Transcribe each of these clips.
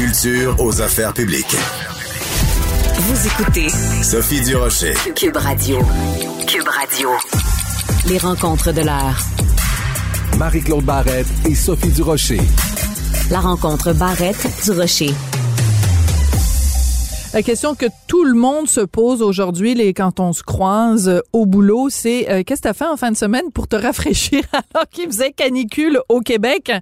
culture aux affaires publiques. Vous écoutez Sophie Durocher. Cube Radio. Cube Radio. Les rencontres de l'heure. Marie-Claude Barrette et Sophie Durocher. La rencontre Barrette-Durocher. La question que tout le monde se pose aujourd'hui, les quand on se croise euh, au boulot, c'est euh, qu'est-ce que tu as fait en fin de semaine pour te rafraîchir alors qu'il faisait canicule au Québec?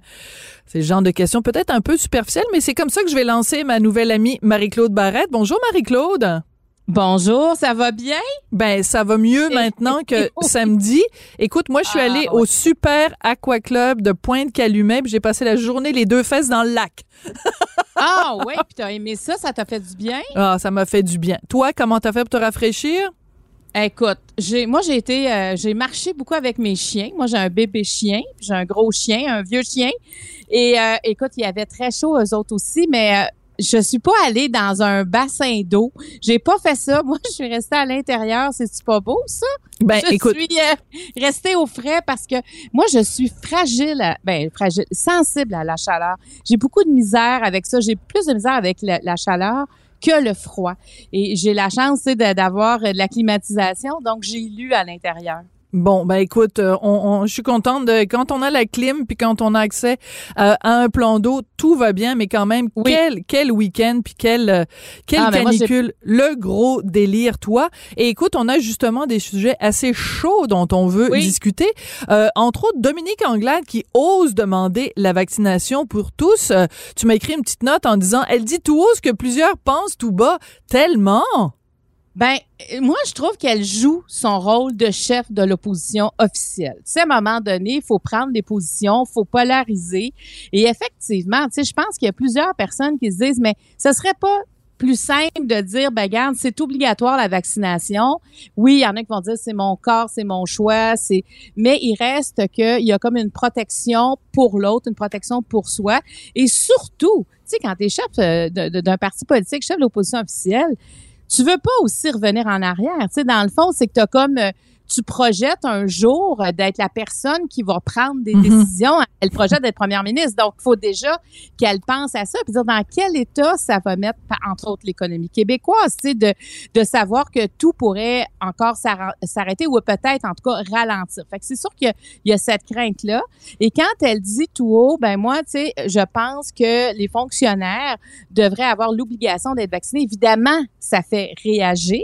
C'est le genre de question peut-être un peu superficielle, mais c'est comme ça que je vais lancer ma nouvelle amie Marie-Claude Barrette. Bonjour Marie-Claude. Bonjour, ça va bien? Ben, ça va mieux maintenant que samedi. Écoute, moi, je suis Ah, allée ouais. au Super Aqua Club de Pointe-Calumet, puis j'ai passé la journée les deux fesses dans le lac. Ah ouais, puis t'as aimé ça, ça t'a fait du bien? Ah, ça m'a fait du bien. Toi, comment t'as fait pour te rafraîchir? Écoute, j'ai moi j'ai été euh, j'ai marché beaucoup avec mes chiens. Moi j'ai un bébé chien, j'ai un gros chien, un vieux chien. Et euh, écoute, il y avait très chaud eux autres aussi, mais euh, je suis pas allée dans un bassin d'eau. J'ai pas fait ça. Moi, je suis restée à l'intérieur. C'est-tu pas beau, ça? Ben, je écoute, suis euh, restée au frais parce que moi, je suis fragile, à- ben fragile, sensible à la chaleur. J'ai beaucoup de misère avec ça. J'ai plus de misère avec la, la chaleur que le froid. Et j'ai la chance d'avoir euh, de la climatisation, donc j'ai lu à l'intérieur. Bon, ben écoute, euh, on, on- je suis contente de quand on a la clim puis quand on a accès euh, à un plan d'eau, tout va bien, mais quand même Oui. quel quel week-end puis quel euh, quelle Ah, moi, canicule, le gros délire, toi. Et écoute, on a justement des sujets assez chauds dont on veut Oui. discuter. Euh, entre autres, Dominique Anglade qui ose demander la vaccination pour tous. Euh, tu m'as écrit une petite note en disant, elle dit tout haut ce que plusieurs pensent tout bas, tellement. Ben, moi, je trouve qu'elle joue son rôle de chef de l'opposition officielle. Tu sais, à un moment donné, il faut prendre des positions, il faut polariser. Et effectivement, tu sais, je pense qu'il y a plusieurs personnes qui se disent, mais ce serait pas plus simple de dire, ben, regarde, c'est obligatoire la vaccination. Oui, il y en a qui vont dire, c'est mon corps, c'est mon choix, mais il reste qu'il y a comme une protection pour l'autre, une protection pour soi. Et surtout, tu sais, quand tu es chef euh, d'un parti politique, chef de l'opposition officielle, tu veux pas aussi revenir en arrière. Tu sais, dans le fond, c'est que tu comme euh, tu projettes un jour d'être la personne qui va prendre des Mhm. décisions. Elle projette d'être première ministre. Donc, il faut déjà qu'elle pense à ça, puis dire dans quel état ça va mettre, entre autres, l'économie québécoise, tu sais, de, de savoir que tout pourrait encore s'arrêter ou peut-être, en tout cas, ralentir. Fait que c'est sûr qu'il y y a cette crainte-là. Et quand elle dit tout haut, ben moi, tu sais, je pense que les fonctionnaires devraient avoir l'obligation d'être vaccinés. Évidemment, ça fait réagir,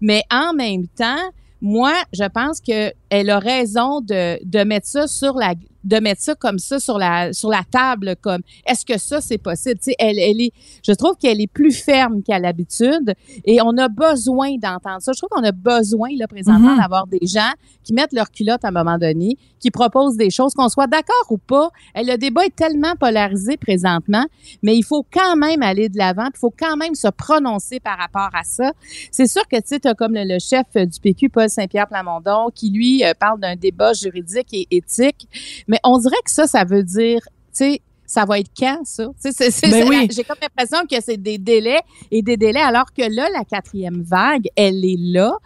mais en même temps, moi, je pense que elle a raison de, de mettre ça sur la de mettre ça comme ça sur la sur la table comme est-ce que ça c'est possible? Tu sais elle elle est je trouve qu'elle est plus ferme qu'à l'habitude et on a besoin d'entendre ça je trouve qu'on a besoin là présentement Mhm. d'avoir des gens qui mettent leur culotte à un moment donné qui proposent des choses qu'on soit d'accord ou pas Eh, le débat est tellement polarisé présentement mais il faut quand même aller de l'avant il faut quand même se prononcer par rapport à ça c'est sûr que tu sais, comme le, le chef du PQ, Paul Saint-Pierre Plamondon, qui lui euh, parle d'un débat juridique et éthique. Mais on dirait que ça, ça veut dire, tu sais, ça va être quand, ça? Ben oui. J'ai comme l'impression que c'est des délais et des délais, alors que là, la quatrième vague, elle est là.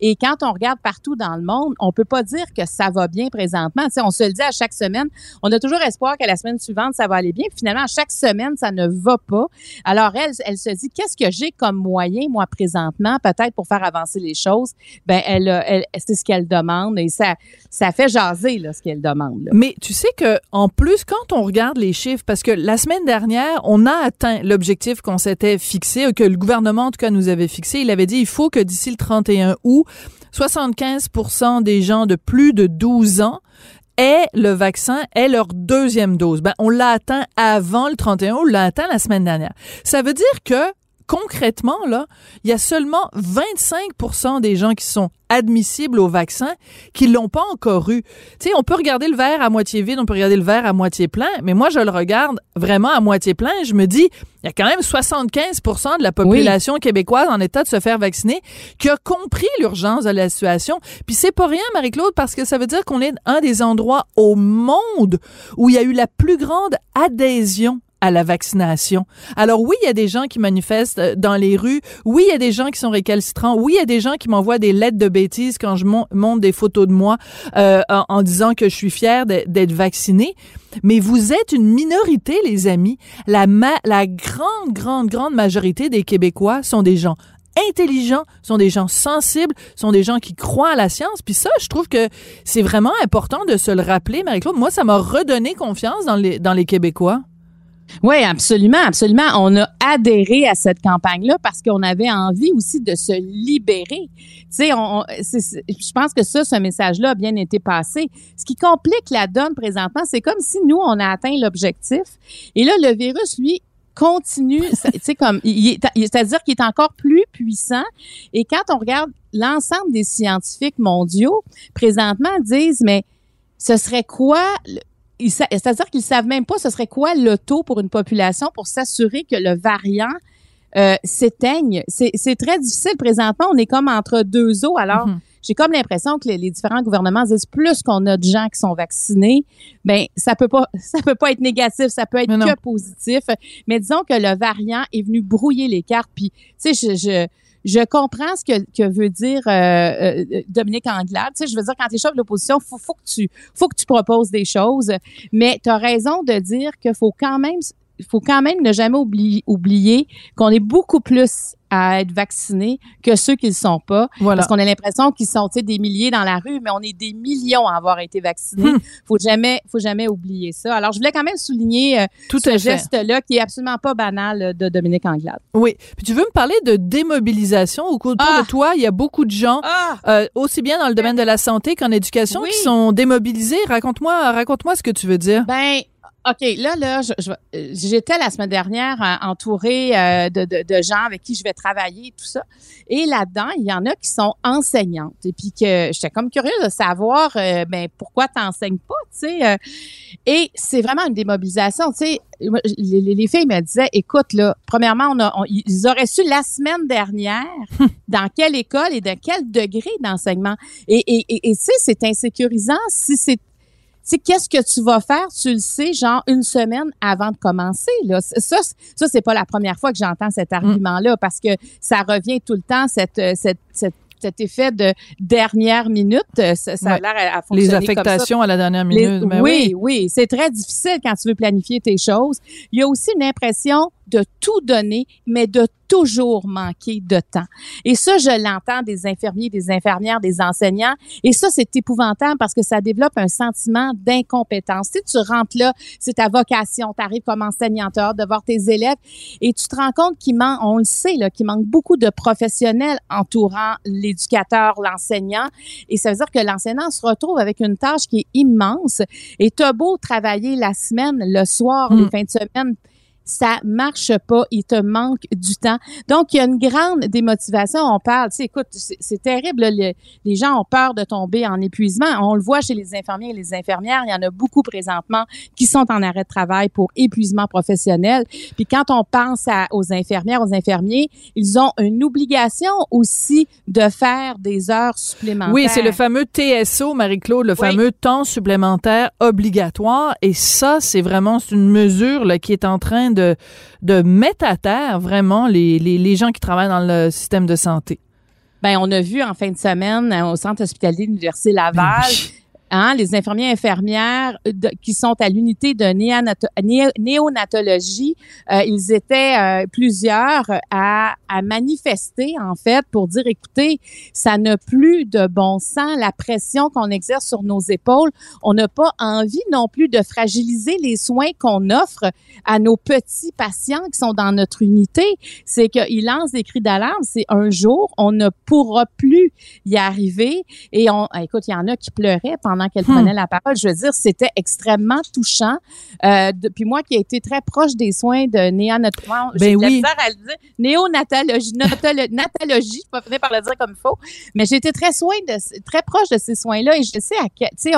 Et quand on regarde partout dans le monde, on peut pas dire que ça va bien présentement. On se le dit à chaque semaine. On a toujours espoir que la semaine suivante, ça va aller bien. Finalement, chaque semaine, ça ne va pas. Alors, elle, elle se dit, qu'est-ce que j'ai comme moyen, moi, présentement, peut-être pour faire avancer les choses? Ben, elle, c'est ce qu'elle demande et ça, ça fait jaser, là, ce qu'elle demande, là. Mais tu sais que en plus quand on regarde les chiffres parce que la semaine dernière, on a atteint l'objectif qu'on s'était fixé que le gouvernement en tout cas nous avait fixé, il avait dit il faut que d'ici le 31 août, 75% des gens de plus de 12 ans aient le vaccin, aient leur deuxième dose. Ben, on l'a atteint avant le 31 août, on l'a atteint la semaine dernière. Ça veut dire que concrètement, là, il y a seulement 25% des gens qui sont admissibles au vaccin qui l'ont pas encore eu. Tu sais, on peut regarder le verre à moitié vide, on peut regarder le verre à moitié plein, mais moi, je le regarde vraiment à moitié plein et je me dis, il y a quand même 75% de la population québécoise en état de se faire vacciner qui a compris l'urgence de la situation. Puis c'est pas rien, Marie-Claude, parce que ça veut dire qu'on est un des endroits au monde où il y a eu la plus grande adhésion à la vaccination. Alors oui, il y a des gens qui manifestent euh, dans les rues. Oui, il y a des gens qui sont récalcitrants. Oui, il y a des gens qui m'envoient des lettres de bêtises quand je monte des photos de moi euh, en, disant que je suis fière d'être vaccinée. Mais vous êtes une minorité, les amis. La, la grande, grande, grande majorité des Québécois sont des gens intelligents, sont des gens sensibles, sont des gens qui croient à la science. Puis ça, je trouve que c'est vraiment important de se le rappeler, Marie-Claude. Moi, ça m'a redonné confiance dans les, dans les Québécois. Oui, absolument, absolument. On a adhéré à cette campagne-là parce qu'on avait envie aussi de se libérer. Tu sais, je pense que ça, ce message-là a bien été passé. Ce qui complique la donne présentement, c'est comme si nous, on a atteint l'objectif. Et là, le virus, lui, continue, tu sais, comme, c'est-à-dire qu'il est encore plus puissant. Et quand on regarde l'ensemble des scientifiques mondiaux, présentement, disent, mais ce serait quoi c'est-à-dire qu'ils savent même pas ce serait quoi le taux pour une population pour s'assurer que le variant euh, s'éteigne. C'est très difficile présentement. On est comme entre deux eaux. Alors, mm-hmm. j'ai comme l'impression que les, différents gouvernements disent plus qu'on a de gens qui sont vaccinés, ben ça peut pas, ça peut pas être négatif, ça peut être que positif. Mais disons que le variant est venu brouiller les cartes. Puis, tu sais, je, je je comprends ce que, que veut dire euh, euh, Dominique Anglade. Tu sais, je veux dire, quand tu es chef de l'opposition, faut, faut que tu faut que tu proposes des choses. Mais tu as raison de dire qu'il faut quand même faut quand même ne jamais oublier, oublier qu'on est beaucoup plus à être vaccinés que ceux qui ne le sont pas. Parce qu'on a l'impression qu'ils sont des milliers dans la rue, mais on est des millions à avoir été vaccinés. Il hmm. faut jamais, faut jamais oublier ça. Alors, je voulais quand même souligner euh, Tout ce geste-là qui est absolument pas banal euh, de Dominique Anglade. Oui. Puis tu veux me parler de démobilisation? Au cours de ah! toi? Il y a beaucoup de gens, ah! euh, aussi bien dans le domaine de la santé qu'en éducation, qui sont démobilisés. Raconte-moi, raconte-moi ce que tu veux dire. Ben, OK, là, là, j'étais la semaine dernière euh, entourée euh, de, de, de, gens avec qui je vais travailler et tout ça. Et là-dedans, il y en a qui sont enseignantes. Et puis que j'étais comme curieuse de savoir euh, ben, pourquoi tu n'enseignes pas, tu sais. et c'est vraiment une démobilisation, tu sais. Les, les, filles me disaient, écoute, là, premièrement, on a, ils auraient su la semaine dernière dans quelle école et de quel degré d'enseignement. Et, et, et, et tu sais, c'est insécurisant si c'est sais, qu'est-ce que tu vas faire, tu le sais, genre une semaine avant de commencer. Là. Ça, ça c'est pas la première fois que j'entends cet mm. argument-là parce que ça revient tout le temps, cette, cette, cette cet effet de dernière minute, ça, a l'air à, fonctionner Les affectations à la dernière minute. Ben oui, oui, oui. c'est très difficile quand tu veux planifier tes choses. Il y a aussi une impression de tout donner, mais de toujours manquer de temps. Et ça, je l'entends des infirmiers, des infirmières, des enseignants. Et ça, c'est épouvantable parce que ça développe un sentiment d'incompétence. Si tu rentres là, c'est ta vocation, tu arrives comme enseignanteur de voir tes élèves et tu te rends compte qu'il manque, on le sait, là, qu'il manque beaucoup de professionnels entourant l'éducateur, l'enseignant. Et ça veut dire que l'enseignant se retrouve avec une tâche qui est immense. Et tu as beau travailler la semaine, le soir, les mm. fins de semaine, ça marche pas, il te manque du temps. Donc, il y a une grande démotivation. On parle, tu sais, écoute, c'est terrible. les, gens ont peur de tomber en épuisement. On le voit chez les infirmiers et les infirmières. Il y en a beaucoup présentement qui sont en arrêt de travail pour épuisement professionnel. Puis quand on pense aux infirmières, aux infirmiers, ils ont une obligation aussi de faire des heures supplémentaires. Oui, c'est le fameux TSO, Marie-Claude, le fameux temps supplémentaire obligatoire. Et ça, c'est vraiment une mesure là, qui est en train de, de mettre à terre vraiment les, les, les gens qui travaillent dans le système de santé. Ben, on a vu en fin de semaine euh, au centre hospitalier de l'Université Laval Hein, les infirmiers infirmières euh, qui sont à l'unité de néonatologie, euh, ils étaient euh, plusieurs à, à, manifester en fait pour dire écoutez, ça n'a plus de bon sens la pression qu'on exerce sur nos épaules. On n'a pas envie non plus de fragiliser les soins qu'on offre à nos petits patients qui sont dans notre unité. C'est qu'ils lancent des cris d'alarme. C'est un jour, on ne pourra plus y arriver. Et on, écoute, il y en a qui pleuraient pendant qu'elle hmm. prenait la parole. Je veux dire, c'était extrêmement touchant. Euh, puis moi qui ai été très proche des soins de néonatologie, ben oui. à le dire, néonatologie, natologie, je peux par le dire comme il faut, mais j'ai été très soin de, très proche de ces soins-là et je sais à quel, tu sais,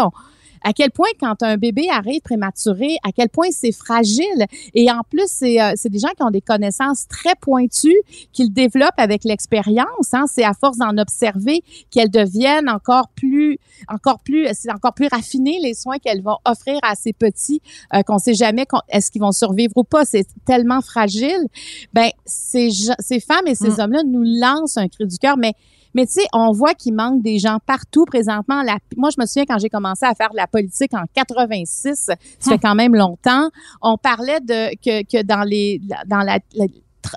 à quel point quand un bébé arrive prématuré, à quel point c'est fragile? Et en plus, c'est euh, des gens qui ont des connaissances très pointues, qu'ils développent avec l'expérience. Hein. C'est à force d'en observer qu'elles deviennent encore plus, encore plus, c'est encore plus raffiné les soins qu'elles vont offrir à ces petits euh, qu'on sait jamais est-ce qu'ils vont survivre ou pas. C'est tellement fragile. Ben ces, ces femmes et ces mm. hommes-là nous lancent un cri du cœur, mais mais tu sais, on voit qu'il manque des gens partout présentement. La, moi, je me souviens quand j'ai commencé à faire de la politique en 86, ça fait hum. quand même longtemps. On parlait de que, que dans les dans la,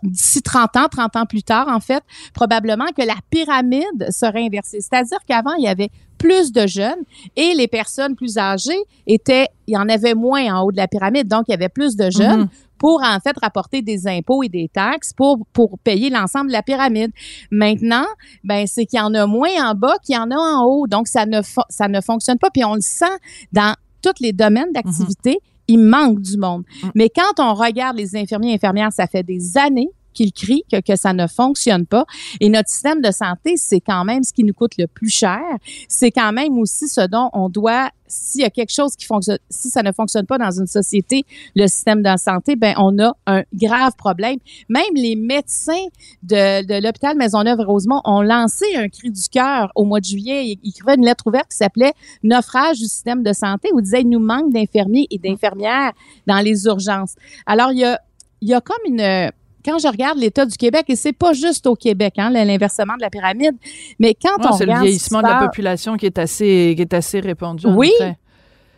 d'ici 30 ans, 30 ans plus tard, en fait, probablement que la pyramide serait inversée. C'est-à-dire qu'avant, il y avait plus de jeunes et les personnes plus âgées étaient, il y en avait moins en haut de la pyramide, donc il y avait plus de jeunes. Mhm pour en fait rapporter des impôts et des taxes pour, pour payer l'ensemble de la pyramide. Maintenant, ben c'est qu'il y en a moins en bas qu'il y en a en haut. Donc, ça ne, ça ne fonctionne pas. Puis on le sent dans tous les domaines d'activité. Il manque du monde. Mm. Mais quand on regarde les infirmiers et infirmières, ça fait des années qu'ils crient que, que ça ne fonctionne pas. Et notre système de santé, c'est quand même ce qui nous coûte le plus cher. C'est quand même aussi ce dont on doit s'il y a quelque chose qui fonctionne, si ça ne fonctionne pas dans une société, le système de santé, ben on a un grave problème. Même les médecins de, de l'hôpital Maisonneuve-Rosemont ont lancé un cri du cœur au mois de juillet. Ils, écrivaient une lettre ouverte qui s'appelait Naufrage du système de santé, où ils disaient il nous manque d'infirmiers et d'infirmières dans les urgences. Alors il y a il y a comme une quand je regarde l'état du Québec, et c'est pas juste au Québec, hein, l'inversement de la pyramide, mais quand on regarde. C'est le vieillissement de la population qui est assez, qui est assez répandu. Oui.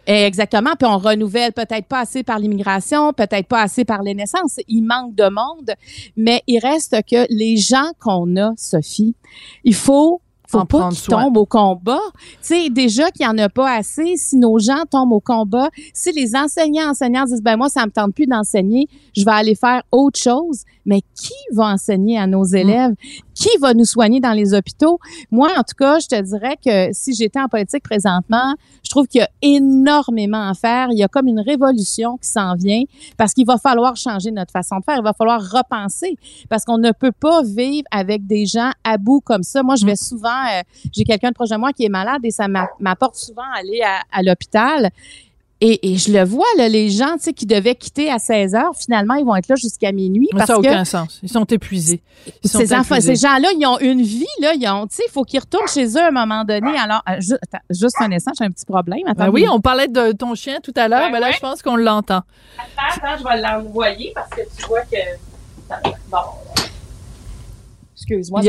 Exactement. Puis on renouvelle peut-être pas assez par l'immigration, peut-être pas assez par les naissances. Il manque de monde, mais il reste que les gens qu'on a, Sophie, il faut faut pas qu'ils tombent au combat. Tu sais, déjà qu'il n'y en a pas assez, si nos gens tombent au combat, si les enseignants, enseignants disent, ben moi, ça me tente plus d'enseigner, je vais aller faire autre chose, mais qui va enseigner à nos mm. élèves? Qui va nous soigner dans les hôpitaux? Moi, en tout cas, je te dirais que si j'étais en politique présentement, je trouve qu'il y a énormément à faire. Il y a comme une révolution qui s'en vient parce qu'il va falloir changer notre façon de faire. Il va falloir repenser parce qu'on ne peut pas vivre avec des gens à bout comme ça. Moi, je vais mm. souvent, euh, j'ai quelqu'un de proche de moi qui est malade et ça m'apporte souvent aller à, à l'hôpital. Et, et, je le vois, là, les gens qui devaient quitter à 16 heures, finalement, ils vont être là jusqu'à minuit. Parce ça n'a aucun sens. Ils sont épuisés. ces, enfants, ces gens-là, ils ont une vie. Là, ils ont, il faut qu'ils retournent chez eux à un moment donné. Alors, euh, juste un instant, j'ai un petit problème. Ben oui, on parlait de ton chien tout à l'heure. Ben, là, je pense qu'on l'entend. Attends, attends, je vais l'envoyer parce que tu vois que... Bon, Excuse-moi.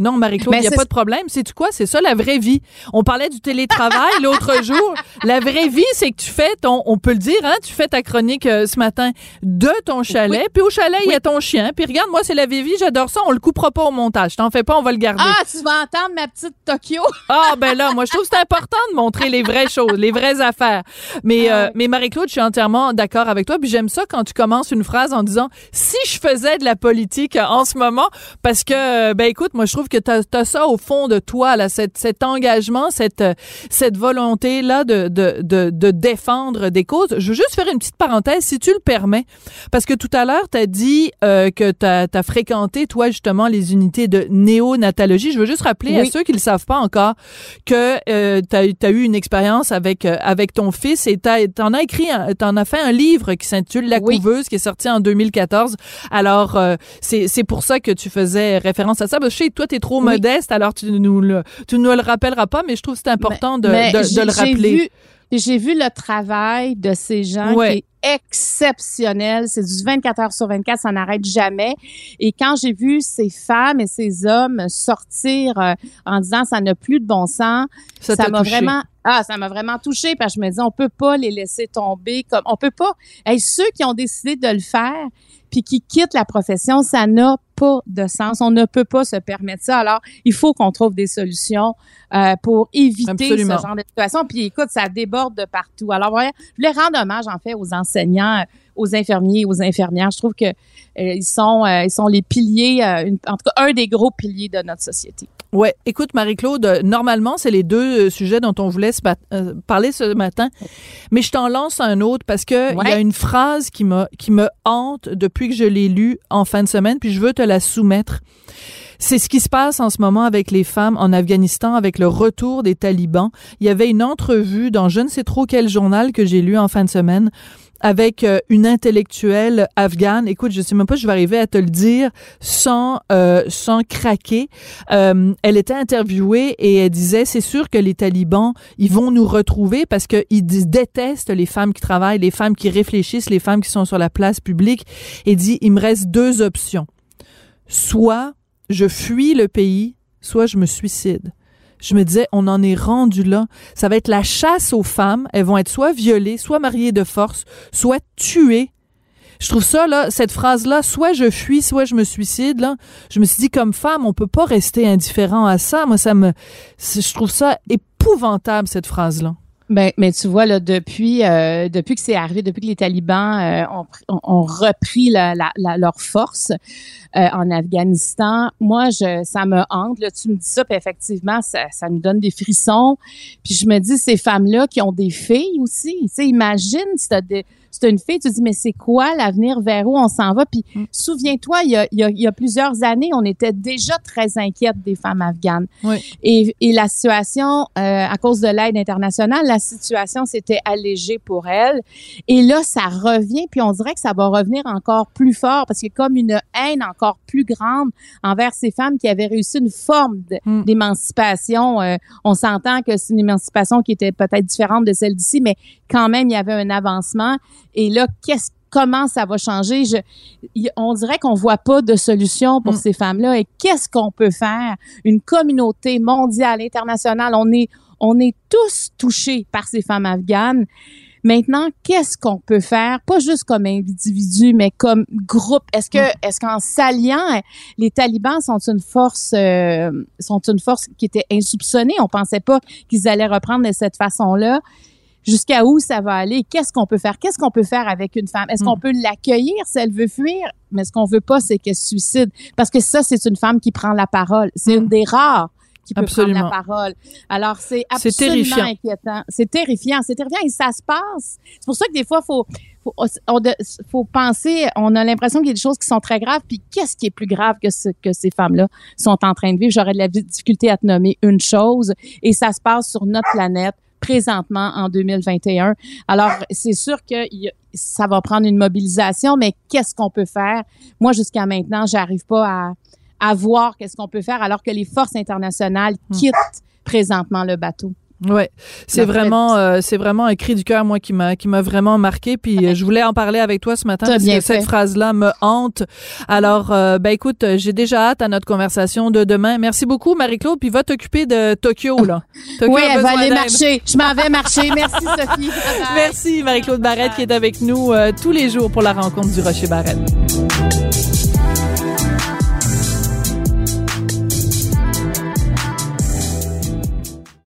Non, Marie-Claude, il n'y a pas de problème. C'est-tu quoi? C'est ça la vraie vie. On parlait du télétravail l'autre jour. La vraie vie, c'est que tu fais ton, on peut le dire, hein, tu fais ta chronique euh, ce matin de ton chalet. Puis au chalet, il y a ton chien. Puis regarde, moi, c'est la vraie vie. J'adore ça. On le coupera pas au montage. T'en fais pas, on va le garder. Ah, tu vas entendre ma petite Tokyo. ah, ben là, moi, je trouve que c'est important de montrer les vraies choses, les vraies affaires. Mais, euh, mais Marie-Claude, je suis entièrement d'accord avec toi. Puis j'aime ça quand tu commences une phrase en disant si je faisais de la politique en ce moment, parce que euh, ben écoute, moi je trouve que tu as, ça au fond de toi, là, cet, cet engagement, cette, cette volonté-là de, de, de, de, défendre des causes. Je veux juste faire une petite parenthèse, si tu le permets, parce que tout à l'heure, tu as dit euh, que tu as, fréquenté, toi, justement, les unités de néonatologie. Je veux juste rappeler à ceux qui ne le savent pas encore que euh, tu as, eu une expérience avec, avec ton fils et tu en as écrit, tu en as fait un livre qui s'intitule La couveuse, qui est sorti en 2014. Alors, c'est pour ça que tu faisais référence à ça. Parce que je sais, toi, tu trop modeste, alors tu nous le, tu nous le rappelleras pas, mais je trouve que c'est important de, de, le rappeler. J'ai vu le travail de ces gens qui est exceptionnel. C'est du 24 heures sur 24, ça n'arrête jamais. Et quand j'ai vu ces femmes et ces hommes sortir euh, en disant ça n'a plus de bon sens, ça m'a vraiment ah, ça m'a vraiment touché parce que je me dis on peut pas les laisser tomber comme on peut pas. Et ceux qui ont décidé de le faire, puis qui quittent la profession, ça n'a pas de sens. On ne peut pas se permettre ça. Alors, il faut qu'on trouve des solutions euh, pour éviter ce genre de situation. Puis écoute, ça déborde de partout. Alors, ouais, je voulais rendre hommage, en fait, aux enseignants, aux infirmiers, aux infirmières. Je trouve que euh, ils sont euh, ils sont les piliers, en tout cas, un des gros piliers de notre société. Ouais, écoute Marie-Claude, normalement c'est les deux sujets dont on voulait parler ce matin, mais je t'en lance un autre parce que il y a une phrase qui m'a qui me hante depuis que je l'ai lue en fin de semaine, puis je veux te la soumettre. C'est ce qui se passe en ce moment avec les femmes en Afghanistan, avec le retour des talibans. Il y avait une entrevue dans je ne sais trop quel journal que j'ai lu en fin de semaine avec euh, une intellectuelle afghane. Écoute, je sais même pas, je vais arriver à te le dire sans euh, sans craquer. Euh, elle était interviewée et elle disait c'est sûr que les talibans ils vont nous retrouver parce que ils détestent les femmes qui travaillent, les femmes qui réfléchissent, les femmes qui sont sur la place publique. Et dit il me reste deux options. Soit je fuis le pays, soit je me suicide je me disais, on en est rendu là. Ça va être la chasse aux femmes. Elles vont être soit violées, soit mariées de force, soit tuées. Je trouve ça, là, cette phrase-là, soit je fuis, soit je me suicide, là. Je me suis dit, comme femme, on peut pas rester indifférent à ça. Moi, ça me, je trouve ça épouvantable, cette phrase-là. Ben, mais tu vois là depuis euh, depuis que c'est arrivé, depuis que les talibans euh, ont, ont, repris la, la, leur force euh, en Afghanistan, moi je ça me hante. Là, tu me dis ça, puis effectivement ça, ça me donne des frissons. Puis je me dis ces femmes là qui ont des filles aussi. Tu sais, imagine si t'as des c'est une fille, tu te dis, mais c'est quoi l'avenir, vers où on s'en va? Puis mm. souviens-toi, il y, a, il, y a, plusieurs années, on était déjà très inquiète des femmes afghanes. Et, et la situation, euh, à cause de l'aide internationale, la situation s'était allégée pour elles. Et là, ça revient, puis on dirait que ça va revenir encore plus fort parce qu'il y a comme une haine encore plus grande envers ces femmes qui avaient réussi une forme mm. d'émancipation. Euh, on s'entend que c'est une émancipation qui était peut-être différente de celle d'ici, mais quand même, il y avait un avancement. Et là, qu'est-ce comment ça va changer? Je, on dirait qu'on voit pas de solution pour mm. ces femmes-là. Et qu'est-ce qu'on peut faire? Une communauté mondiale, internationale, on est, on est tous touchés par ces femmes afghanes. Maintenant, qu'est-ce qu'on peut faire, pas juste comme individu, mais comme groupe Est-ce que, mm. est-ce qu'en s'alliant, les talibans sont une force, euh, sont une force qui était insoupçonnée? On pensait pas qu'ils allaient reprendre de cette façon-là jusqu'à où ça va aller, qu'est-ce qu'on peut faire, qu'est-ce qu'on peut faire avec une femme, est-ce qu'on hmm. peut l'accueillir si elle veut fuir, mais ce qu'on veut pas, c'est qu'elle se suicide, parce que ça, c'est une femme qui prend la parole, c'est une hmm. des rares qui peut prendre la parole. Alors, c'est absolument terrifiant. inquiétant. C'est terrifiant, c'est terrifiant et ça se passe. C'est pour ça que des fois, faut, faut, faut penser, on a l'impression qu'il y a des choses qui sont très graves, puis qu'est-ce qui est plus grave que ce que ces femmes-là sont en train de vivre? J'aurais de la difficulté à te nommer une chose, et ça se passe sur notre planète présentement en 2021. Alors, c'est sûr que ça va prendre une mobilisation, mais qu'est-ce qu'on peut faire? Moi, jusqu'à maintenant, j'arrive pas à, à voir qu'est-ce qu'on peut faire alors que les forces internationales hmm. quittent présentement le bateau. Ouais, c'est vraiment euh, c'est vraiment un cri du cœur moi qui m'a qui m'a vraiment marqué puis euh, je voulais en parler avec toi ce matin parce que cette phrase là me hante. Alors euh, ben écoute, j'ai déjà hâte à notre conversation de demain. Merci beaucoup Marie-Claude puis va t'occuper de Tokyo là. oui, elle va aller marcher. Je m'en vais marcher. Merci Sophie. Merci Marie-Claude Barrette qui est avec nous tous les jours pour la rencontre du Rocher Barrette.